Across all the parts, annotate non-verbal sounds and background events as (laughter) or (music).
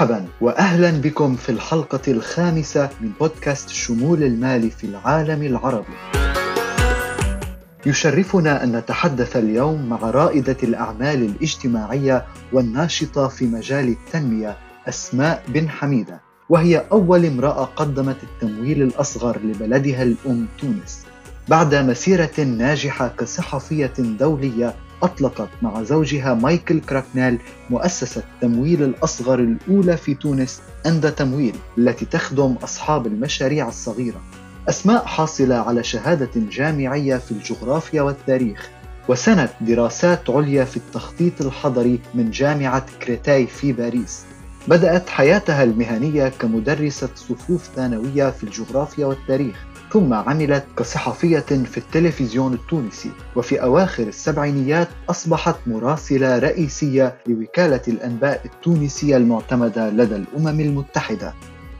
مرحبا واهلا بكم في الحلقة الخامسة من بودكاست الشمول المالي في العالم العربي. يشرفنا أن نتحدث اليوم مع رائدة الأعمال الاجتماعية والناشطة في مجال التنمية أسماء بن حميدة وهي أول امرأة قدمت التمويل الأصغر لبلدها الأم تونس. بعد مسيرة ناجحة كصحفية دولية أطلقت مع زوجها مايكل كراكنال مؤسسة التمويل الأصغر الأولى في تونس أندا تمويل التي تخدم أصحاب المشاريع الصغيرة. أسماء حاصلة على شهادة جامعية في الجغرافيا والتاريخ وسنة دراسات عليا في التخطيط الحضري من جامعة كريتاي في باريس. بدأت حياتها المهنية كمدرسة صفوف ثانوية في الجغرافيا والتاريخ. ثم عملت كصحفية في التلفزيون التونسي وفي أواخر السبعينيات أصبحت مراسلة رئيسية لوكالة الأنباء التونسية المعتمدة لدى الأمم المتحدة.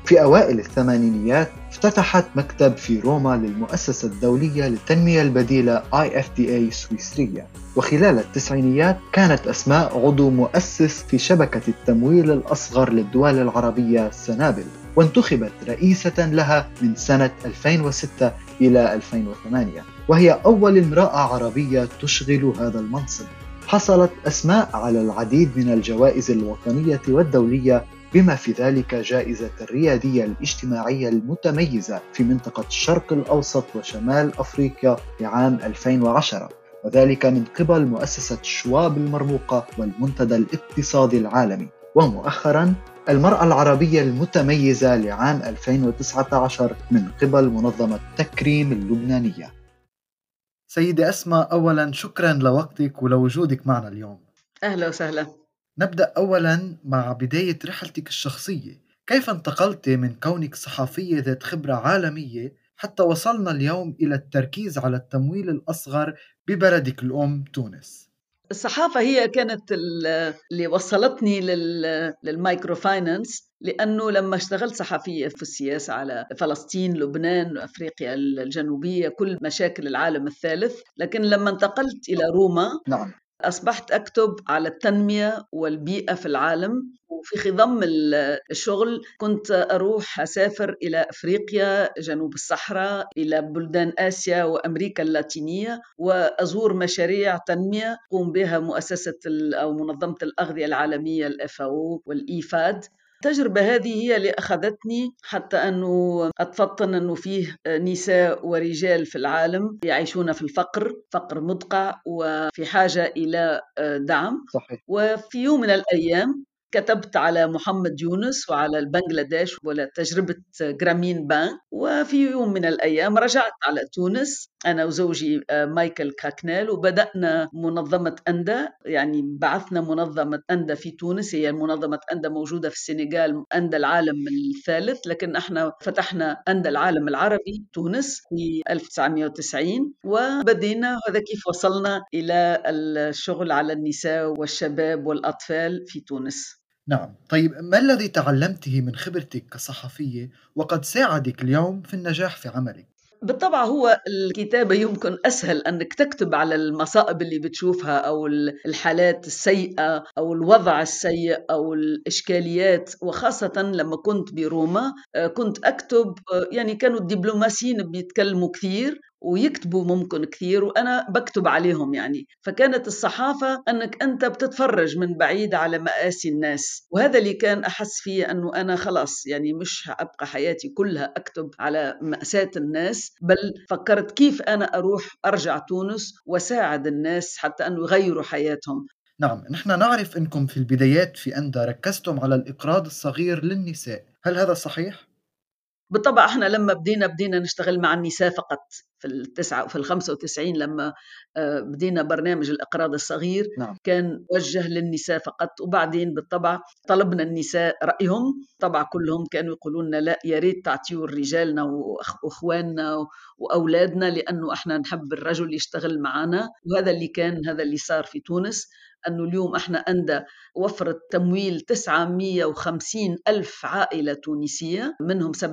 في أوائل الثمانينيات افتتحت مكتب في روما للمؤسسة الدولية للتنمية البديلة IFDA سويسرية. وخلال التسعينيات كانت أسماء عضو مؤسس في شبكة التمويل الأصغر للدول العربية سنابل. وانتخبت رئيسة لها من سنة 2006 إلى 2008 وهي أول امرأة عربية تشغل هذا المنصب. حصلت أسماء على العديد من الجوائز الوطنية والدولية بما في ذلك جائزة الريادية الاجتماعية المتميزة في منطقة الشرق الأوسط وشمال أفريقيا لعام 2010 وذلك من قبل مؤسسة شواب المرموقة والمنتدى الاقتصادي العالمي. ومؤخرا المرأة العربية المتميزة لعام 2019 من قبل منظمة تكريم اللبنانية. سيدة أسماء أولا شكرا لوقتك ولوجودك معنا اليوم. أهلا وسهلا. نبدأ أولا مع بداية رحلتك الشخصية. كيف انتقلت من كونك صحفية ذات خبرة عالمية حتى وصلنا اليوم إلى التركيز على التمويل الأصغر ببلدك الأم تونس؟ الصحافة هي كانت اللي وصلتني لل microfinance لأنه لما اشتغلت صحفية في السياسة على فلسطين لبنان أفريقيا الجنوبية كل مشاكل العالم الثالث لكن لما انتقلت إلى روما نعم. أصبحت أكتب على التنمية والبيئة في العالم. وفي خضم الشغل كنت أروح أسافر إلى أفريقيا جنوب الصحراء إلى بلدان آسيا وأمريكا اللاتينية وأزور مشاريع تنمية قوم بها مؤسسة أو منظمة الأغذية العالمية الFAO والإيفاد التجربة هذه هي اللي أخذتني حتى أنه أتفطن أنه فيه نساء ورجال في العالم يعيشون في الفقر فقر مدقع وفي حاجة إلى دعم صحيح. وفي يوم من الأيام كتبت على محمد يونس وعلى البنغلاديش ولا تجربة جرامين بانك وفي يوم من الأيام رجعت على تونس أنا وزوجي آه، مايكل كراكنال وبدأنا منظمة أندا. يعني بعثنا منظمة أندا في تونس. هي منظمة أندا موجودة في السنغال أندا العالم الثالث. لكن إحنا فتحنا أندا العالم العربي تونس في 1990 وبدينا هذا كيف وصلنا إلى الشغل على النساء والشباب والأطفال في تونس. نعم. طيب ما الذي تعلمته من خبرتك كصحفية وقد ساعدك اليوم في النجاح في عملك؟ بالطبع هو الكتابة يمكن أسهل أنك تكتب على المصائب اللي بتشوفها أو الحالات السيئة أو الوضع السيء أو الإشكاليات. وخاصة لما كنت بروما آه، كنت أكتب آه، يعني كانوا الدبلوماسيين بيتكلموا كثير ويكتبوا ممكن كثير وأنا بكتب عليهم يعني. فكانت الصحافة أنك أنت بتتفرج من بعيد على مآسي الناس. وهذا اللي كان أحس فيه أنه أنا خلاص يعني مش أبقى حياتي كلها أكتب على مأساة الناس بل فكرت كيف أنا أروح أرجع تونس وساعد الناس حتى أنه يغيروا حياتهم. نعم نحن نعرف أنكم في البدايات في أندا ركزتم على الإقراض الصغير للنساء. هل هذا صحيح؟ بالطبع إحنا لما بدينا بدينا نشتغل مع النساء فقط. في التسعة في الخمسة وتسعين لما آه، بدينا برنامج الإقراض الصغير نعم. كان موجه للنساء فقط وبعدين بالطبع طلبنا النساء رأيهم طبعا كلهم كانوا يقولون لنا لا يا ريت تعطيوا رجالنا وإخواننا وأولادنا لأنه إحنا نحب الرجل يشتغل معنا وهذا اللي كان هذا اللي صار في تونس أنه اليوم إحنا أندا وفرت تمويل 950 ألف عائلة تونسية منهم 70%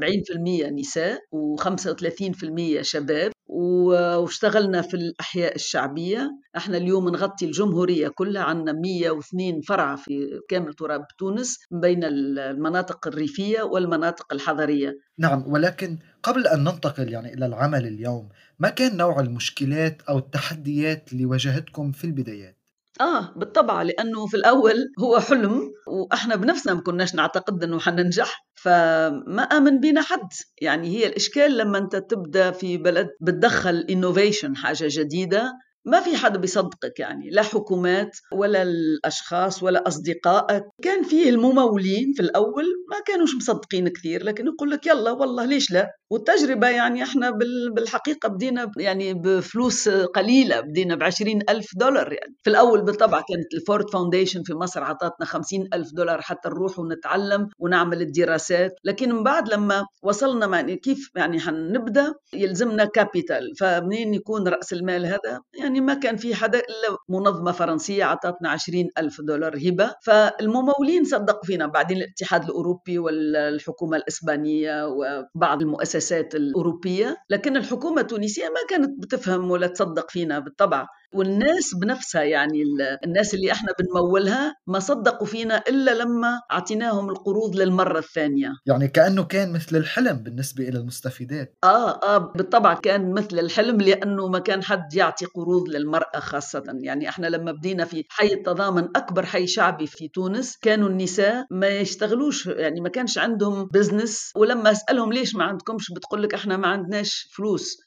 نساء و35% شباب واشتغلنا في الأحياء الشعبية إحنا اليوم نغطي الجمهورية كلها عندنا 102 فرع في كامل تراب تونس بين المناطق الريفية والمناطق الحضرية نعم ولكن قبل أن ننتقل يعني إلى العمل اليوم ما كان نوع المشكلات أو التحديات اللي واجهتكم في البدايات؟ آه بالطبع لأنه في الأول هو حلم وإحنا بنفسنا ما كناش نعتقد أنه حننجح فما آمن بينا حد. يعني هي الإشكال لما أنت تبدأ في بلد بتدخل innovation حاجة جديدة ما في حدا بيصدقك يعني لا حكومات ولا الأشخاص ولا أصدقائك. كان فيه الممولين في الأول ما كانوش مصدقين كثير لكن يقول لك يلا والله ليش لا؟ والتجربة يعني إحنا بالحقيقة بدينا يعني بفلوس قليلة بدينا بعشرين ألف دولار يعني. في الأول بالطبع كانت ال Ford Foundation في مصر عطاتنا خمسين ألف دولار حتى نروح ونتعلم ونعمل الدراسات. لكن من بعد لما وصلنا يعني كيف يعني حنبدأ يلزمنا capital فمنين يكون رأس المال هذا؟ يعني ما كان في حدا إلا منظمة فرنسية عطاتنا عشرين ألف دولار هبة. فالممولين صدقوا فينا. بعدين الاتحاد الأوروبي والحكومة الإسبانية وبعض المؤسسات الأوروبية. لكن الحكومة التونسية ما كانت بتفهم ولا تصدق فينا بالطبع. والناس بنفسها يعني الناس اللي إحنا بنمولها ما صدقوا فينا إلا لما أعطيناهم القروض للمرة الثانية. يعني كأنه كان مثل الحلم بالنسبة إلى المستفيدات. آه آه بالطبع كان مثل الحلم لأنه ما كان حد يعطي قروض للمرأة خاصة. يعني إحنا لما بدينا في حي التضامن أكبر حي شعبي في تونس كانوا النساء ما يشتغلوش يعني ما كانش عندهم بزنس ولما أسألهم ليش ما عندكمش بتقول لك إحنا ما عندناش فلوس.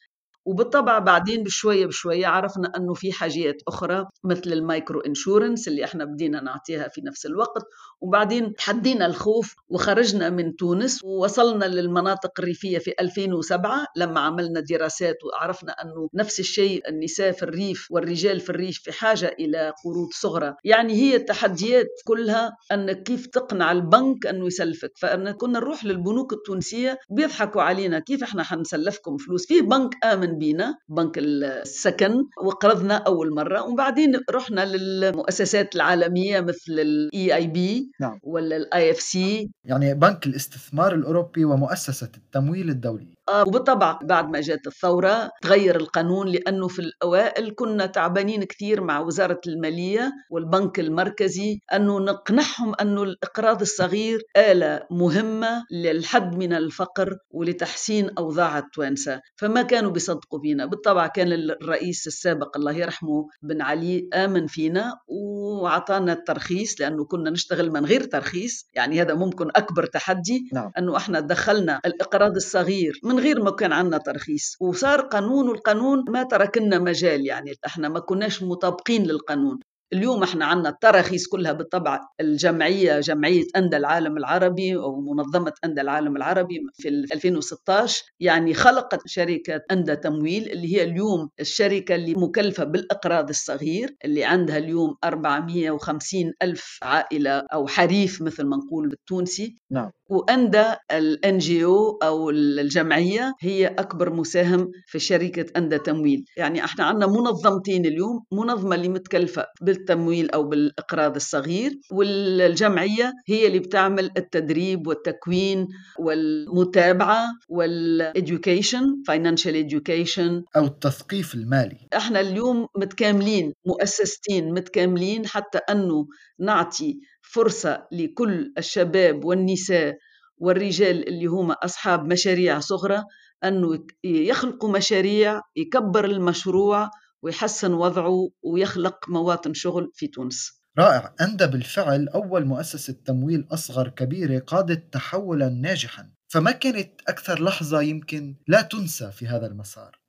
وبالطبع بعدين بشوية بشوية عرفنا إنه في حاجات أخرى مثل ال micro insurance اللي إحنا بدينا نعطيها في نفس الوقت. وبعدين تحدينا الخوف وخرجنا من تونس ووصلنا للمناطق الريفية في 2007 لما عملنا دراسات وعرفنا إنه نفس الشيء النساء في الريف والرجال في الريف في حاجة إلى قروض صغرى. يعني هي التحديات كلها انك كيف تقنع البنك إنه يسلفك. فانا كنا نروح للبنوك التونسية بيضحكوا علينا كيف إحنا حنسلفكم فلوس. في بنك آمن بينا بنك السكن وقرضنا أول مرة. وبعدين رحنا للمؤسسات العالمية مثل ال EIB. ولا ال IFC يعني بنك الاستثمار الأوروبي ومؤسسة التمويل الدولي. وبالطبع بعد ما جات الثورة تغير القانون لأنه في الأوائل كنا تعبانين كثير مع وزارة المالية والبنك المركزي أنه نقنعهم أنه الإقراض الصغير آلة مهمة للحد من الفقر ولتحسين أوضاع التوانسة فما كانوا بيصدقوا فينا بالطبع كان الرئيس السابق الله يرحمه بن علي آمن فينا وعطانا الترخيص لأنه كنا نشتغل من غير ترخيص يعني هذا ممكن أكبر تحدي نعم. أنه إحنا دخلنا الإقراض الصغير من غير ما كان عندنا ترخيص وصار قانون والقانون ما ترك لنا مجال يعني إحنا ما كناش مطابقين للقانون. اليوم إحنا عندنا التراخيص كلها بالطبع الجمعية جمعية أندى العالم العربي أو منظمه أندى العالم العربي في 2016 يعني خلقت شركة أندى تمويل اللي هي اليوم الشركة اللي مكلفة بالأقراض الصغير اللي عندها اليوم 450 ألف عائلة أو حريف مثل ما نقول بالتونسي. نعم. وأندى الان جي أو أو الجمعية هي أكبر مساهم في شركة أندى تمويل. يعني إحنا عندنا منظمتين اليوم منظمة اللي متكلفة بالتمويل أو بالإقراض الصغير والجمعية هي اللي بتعمل التدريب والتكوين والمتابعة والeducation financial education. أو التثقيف المالي. إحنا اليوم متكاملين مؤسستين متكاملين حتى أنه نعطي فرصة لكل الشباب والنساء والرجال اللي هم أصحاب مشاريع صغرى أنه يخلقوا مشاريع يكبر المشروع ويحسن وضعه ويخلق مواطن شغل في تونس. رائع. أندى بالفعل أول مؤسسة تمويل أصغر كبيرة قادت تحولا ناجحا. فما كانت أكثر لحظة يمكن لا تنسى في هذا المسار؟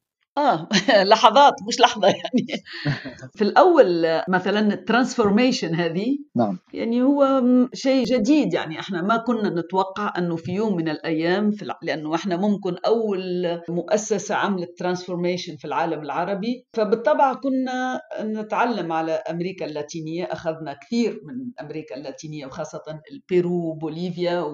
آه (laughs) لحظات مش لحظة (laughs) يعني. (laughs) في الأول مثلا ال transformation هذه نعم. يعني هو شيء جديد يعني. إحنا ما كنا نتوقع أنه في يوم من الأيام في لأنه إحنا ممكن أول مؤسسة عملت transformation في العالم العربي. فبالطبع كنا نتعلم على أمريكا اللاتينية. أخذنا كثير من أمريكا اللاتينية وخاصة البيرو بوليفيا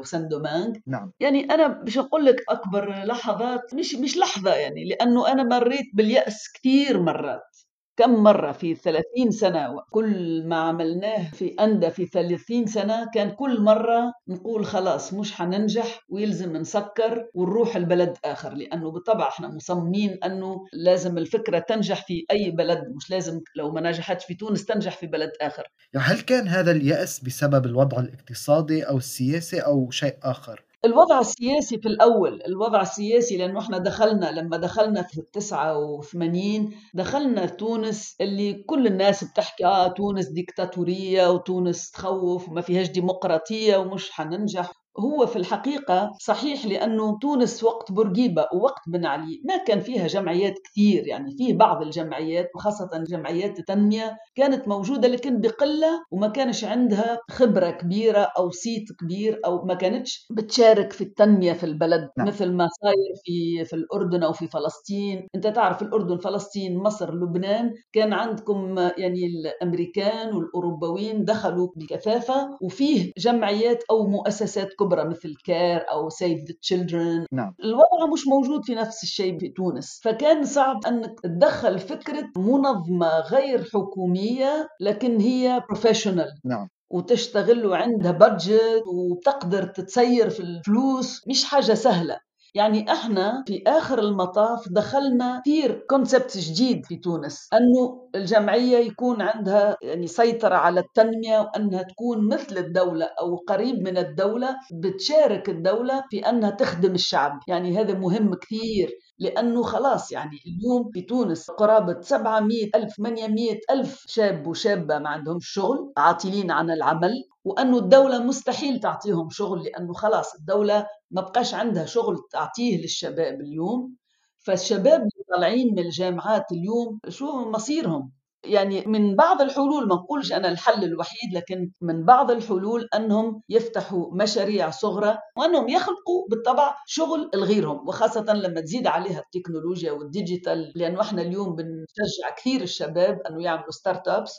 و Saint-Domingue. نعم. يعني أنا مش أقول لك أكبر لحظات مش مش لحظة يعني لأنه أنا مريت باليأس كثير مرات كم مرة في 30 سنة كل ما عملناه في أندا في 30 سنة كان كل مرة نقول خلاص مش حننجح ويلزم نسكر ونروح البلد آخر لأنه بالطبع إحنا مصممين أنه لازم الفكرة تنجح في أي بلد مش لازم لو ما نجحتش في تونس تنجح في بلد آخر يعني هل كان هذا اليأس بسبب الوضع الاقتصادي أو السياسي أو شيء آخر؟ الوضع السياسي في الأول الوضع السياسي لأنه إحنا دخلنا لما دخلنا في التسعة وثمانين دخلنا تونس اللي كل الناس بتحكي آه تونس ديكتاتورية وتونس تخوف وما فيهاش ديمقراطية ومش حننجح. هو في الحقيقة صحيح لأنه تونس وقت بورقيبة ووقت بن علي ما كان فيها جمعيات كثير يعني فيه بعض الجمعيات وخاصة جمعيات التنمية كانت موجودة لكن بقلة وما كانش عندها خبرة كبيرة أو صيت كبير أو ما كانتش بتشارك في التنمية في البلد نعم. مثل ما صاير في في الأردن أو في فلسطين أنت تعرف الأردن فلسطين مصر لبنان كان عندكم يعني الأمريكان والأوروبيين دخلوا بكثافة وفيه جمعيات أو مؤسسات كبرى كبرى مثل CARE أو Save the Children نعم. الوضع مش موجود في نفس الشيء في تونس. فكان صعب انك تدخل فكرة منظمة غير حكومية لكن هي professional نعم. وتشتغل وعندها budget وتقدر تتسير في الفلوس. مش حاجة سهلة. يعني إحنا في آخر المطاف دخلنا كثير concept جديد في تونس أنه الجمعية يكون عندها يعني سيطرة على التنمية وأنها تكون مثل الدولة أو قريب من الدولة بتشارك الدولة في أنها تخدم الشعب. يعني هذا مهم كثير لأنه خلاص يعني اليوم في تونس قرابة 700 ألف 800 ألف شاب وشابة ما عندهم شغل عاطلين عن العمل. وأنه الدولة مستحيل تعطيهم شغل لأنه خلاص الدولة ما بقاش عندها شغل تعطيه للشباب اليوم. فالشباب اللي طالعين من الجامعات اليوم شو مصيرهم؟ يعني من بعض الحلول ما نقولش أنا الحل الوحيد لكن من بعض الحلول أنهم يفتحوا مشاريع صغرى وأنهم يخلقوا بالطبع شغل لغيرهم وخاصة لما تزيد عليها التكنولوجيا وال digital لأنه إحنا اليوم بنشجع كثير الشباب أنه يعملوا startups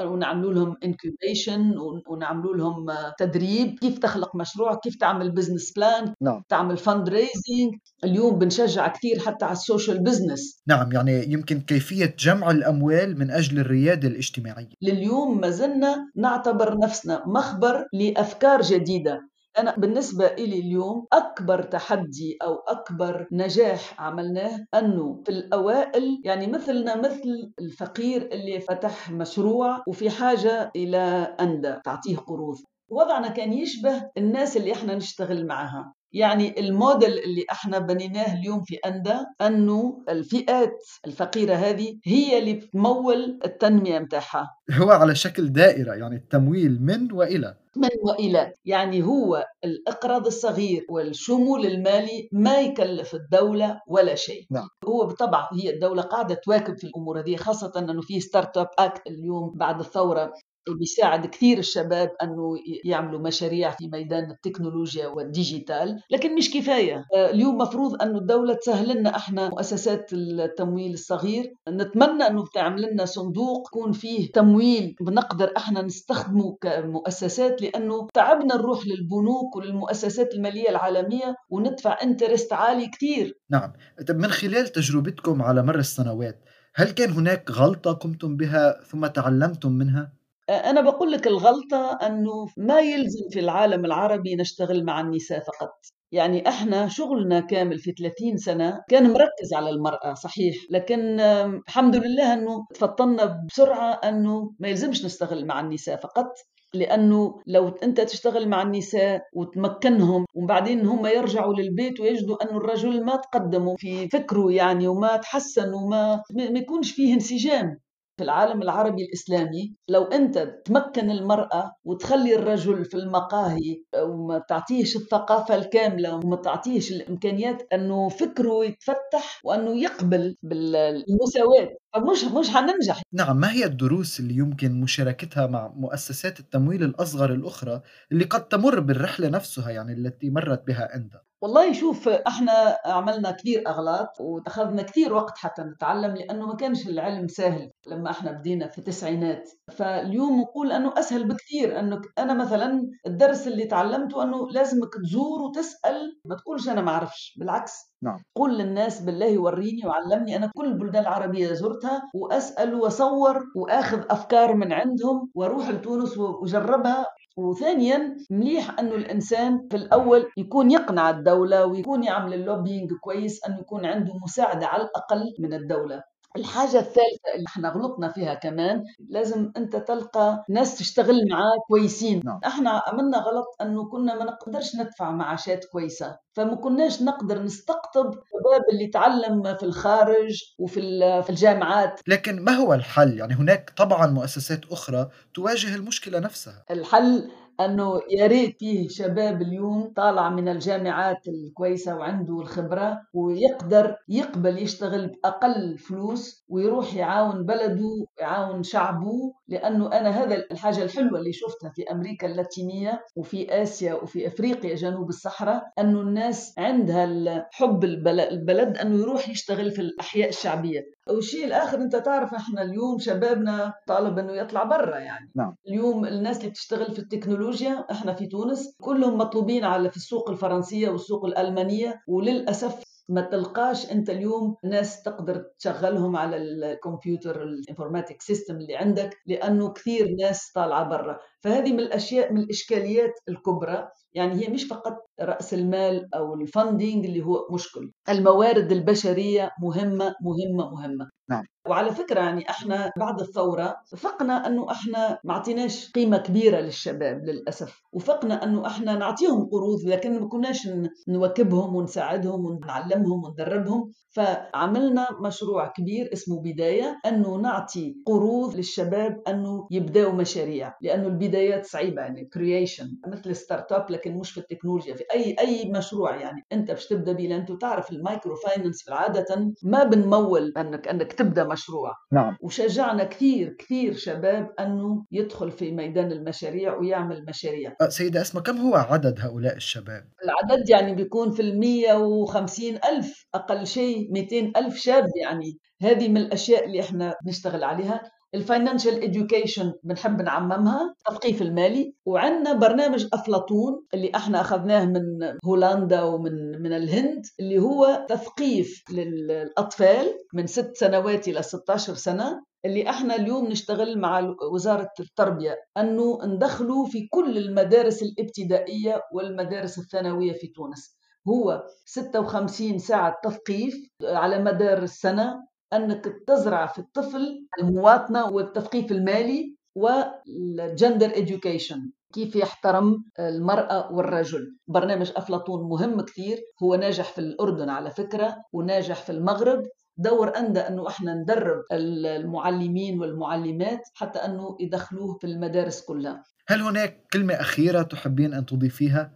ونعملوا لهم incubation ونعملوا لهم تدريب. كيف تخلق مشروع كيف تعمل business plan نعم. تعمل fundraising اليوم بنشجع كثير حتى على ال social business نعم يعني يمكن كيفية جمع الأموال من أجل الريادة الاجتماعية. لليوم ما زلنا نعتبر نفسنا مخبر لأفكار جديدة. أنا بالنسبة إلي اليوم أكبر تحدي أو أكبر نجاح عملناه أنه في الأوائل يعني مثلنا مثل الفقير اللي فتح مشروع وفي حاجة إلى أندى تعطيه قروض. وضعنا كان يشبه الناس اللي إحنا نشتغل معها. يعني الموديل اللي إحنا بنيناه اليوم في أندا أنه الفئات الفقيرة هذه هي اللي بتمول التنمية متاعها. (laughs) هو على شكل دائرة يعني التمويل من وإلى. من وإلى. يعني هو الإقراض الصغير والشمول المالي ما يكلف الدولة ولا شيء. نعم. هو بالطبع هي الدولة قاعدة تواكب في الأمور هذه خاصة أنه في Startup Act اليوم بعد الثورة. بيساعد كثير الشباب أنه يعملوا مشاريع في ميدان التكنولوجيا وال digital. لكن مش كفاية. آه، اليوم مفروض انه الدولة تسهل لنا إحنا مؤسسات التمويل الصغير. نتمنى أنه تعمل لنا صندوق يكون فيه تمويل بنقدر إحنا نستخدمه كمؤسسات لأنه تعبنا نروح للبنوك وللمؤسسات المالية العالمية وندفع interest عالي كثير. نعم. طب من خلال تجربتكم على مر السنوات هل كان هناك غلطة قمتم بها ثم تعلمتم منها؟ أنا بقول لك الغلطة أنه ما يلزم في العالم العربي نشتغل مع النساء فقط. يعني إحنا شغلنا كامل في 30 سنة كان مركز على المرأة صحيح. لكن الحمد لله أنه تفطنا بسرعة أنه ما يلزمش نشتغل مع النساء فقط. لأنه لو أنت تشتغل مع النساء وتمكنهم وبعدين هم يرجعوا للبيت ويجدوا أنه الرجل ما تقدموا في فكره يعني وما تحسن وما ما يكونش فيه انسجام. في العالم العربي الإسلامي لو أنت تمكن المرأة وتخلي الرجل في المقاهي وما تعطيهش الثقافة الكاملة وما تعطيهش الإمكانيات أنه فكره يتفتح وأنه يقبل بالمساواة. فمش مش حننجح. نعم ما هي الدروس اللي يمكن مشاركتها مع مؤسسات التمويل الأصغر الأخرى اللي قد تمر بالرحلة نفسها يعني التي مرت بها أنت والله شوف إحنا عملنا كثير أغلاط واخذنا كثير وقت حتى نتعلم لأنه ما كانش العلم سهل لما إحنا بدينا في التسعينات. فاليوم نقول إنه أسهل بكثير إنه أنا مثلا الدرس اللي تعلمته إنه لازمك تزور وتسأل ما تقولش أنا ما أعرفش بالعكس. نعم. قل للناس بالله وريني وعلمني أنا كل البلدان العربية زرتها وأسأل وأصور وأخذ أفكار من عندهم وأروح لتونس وأجربها وثانيا مليح انه الإنسان في الأول يكون يقنع الدولة ويكون يعمل اللوبينج كويس انه يكون عنده مساعدة على الأقل من الدولة الحاجة الثالثة اللي إحنا غلطنا فيها كمان لازم أنت تلقى ناس تشتغل معاه كويسين. نعم. إحنا عملنا غلط إنه كنا ما نقدرش ندفع معاشات كويسة فما كناش نقدر نستقطب الشباب اللي تعلم في الخارج وفي في الجامعات. لكن ما هو الحل؟ يعني هناك طبعا مؤسسات أخرى تواجه المشكلة نفسها. الحل أنه يا ريت فيه شباب اليوم طالع من الجامعات الكويسة وعنده الخبرة ويقدر يقبل يشتغل بأقل فلوس ويروح يعاون بلده يعاون شعبه لأنه أنا هذا الحاجة الحلوة اللي شفتها في أمريكا اللاتينية وفي آسيا وفي أفريقيا جنوب الصحراء أنه الناس عندها حب البلد أنه يروح يشتغل في الأحياء الشعبية. والشيء الآخر أنت تعرف إحنا اليوم شبابنا طالب إنه يطلع برا يعني نعم. اليوم الناس اللي بتشتغل في التكنولوجيا إحنا في تونس كلهم مطلوبين على في السوق الفرنسية والسوق الألمانية وللأسف ما تلقاش أنت اليوم ناس تقدر تشغلهم على الكمبيوتر ال informatic system اللي عندك لأنه كثير ناس طالعة برا. فهذه من الأشياء من الإشكاليات الكبرى. يعني هي مش فقط رأس المال أو ال funding اللي هو مشكل. الموارد البشرية مهمة مهمة مهمة. نعم. وعلى فكرة يعني إحنا بعد الثورة فقنا أنه إحنا ما أعطيناش قيمة كبيرة للشباب للأسف وفقنا أنه إحنا نعطيهم قروض لكن ما كناش نواكبهم ونساعدهم ونعلمهم وندربهم فعملنا مشروع كبير اسمه بداية أنه نعطي قروض للشباب أنه يبدأوا مشاريع لأنه البدايات صعيبة يعني creation مثل startup لكن مش في التكنولوجيا في أي أي مشروع يعني أنت باش تبدأ به لأن تعرف ال microfinance عادة ما بنمول أنك أنك تبدأ مشروع. نعم. وشجعنا كثير كثير شباب أنه يدخل في ميدان المشاريع ويعمل مشاريع. أه، سيدة أسماء كم هو عدد هؤلاء الشباب؟ العدد يعني بيكون في المية وخمسين ألف أقل شيء 200 ألف شاب يعني. هذه من الأشياء اللي إحنا بنشتغل عليها. ال financial education بنحب نعممها التثقيف المالي وعندنا برنامج أفلاطون اللي إحنا أخذناه من هولندا ومن من الهند اللي هو تثقيف للأطفال من ست سنوات إلى 16 سنة اللي إحنا اليوم نشتغل مع وزارة التربية أنه ندخله في كل المدارس الابتدائية والمدارس الثانوية في تونس. هو 56 ساعة تثقيف على مدار السنة أنك تزرع في الطفل المواطنة والتثقيف المالي والجندر education. كيف يحترم المرأة والرجل؟ برنامج أفلاطون مهم كثير. هو ناجح في الأردن على فكرة وناجح في المغرب. دور أندى أنه إحنا ندرب المعلمين والمعلمات حتى أنه يدخلوه في المدارس كلها. هل هناك كلمة أخيرة تحبين أن تضيفيها؟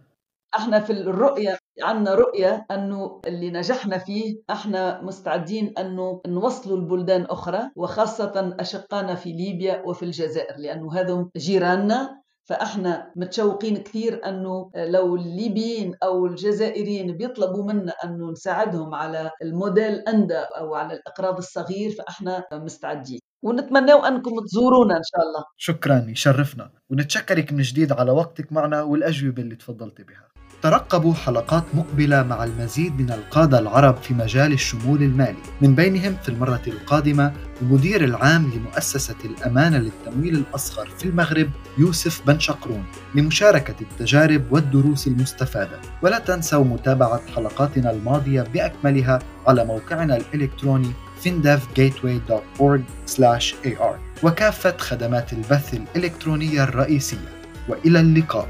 إحنا في الرؤية عندنا رؤية أنه اللي نجحنا فيه إحنا مستعدين أنه نوصلوا البلدان أخرى وخاصة أشقانا في ليبيا وفي الجزائر لأنه هذم جيراننا. فإحنا متشوقين كثير أنه لو الليبيين أو الجزائريين بيطلبوا منا أنه نساعدهم على الموديل اندا أو على الأقراض الصغير فإحنا مستعدين. ونتمنى أنكم تزورونا إن شاء الله. شكرا يشرفنا. ونتشكرك من جديد على وقتك معنا والأجوبة اللي تفضلتي بها. ترقبوا حلقات مقبلة مع المزيد من القادة العرب في مجال الشمول المالي. من بينهم في المرة القادمة المدير العام لمؤسسة الأمانة للتمويل الأصغر في المغرب يوسف بن شقرون لمشاركة التجارب والدروس المستفادة. ولا تنسوا متابعة حلقاتنا الماضية بأكملها على موقعنا الإلكتروني findevgateway.org/ar وكافة خدمات البث الإلكترونية الرئيسية. وإلى اللقاء.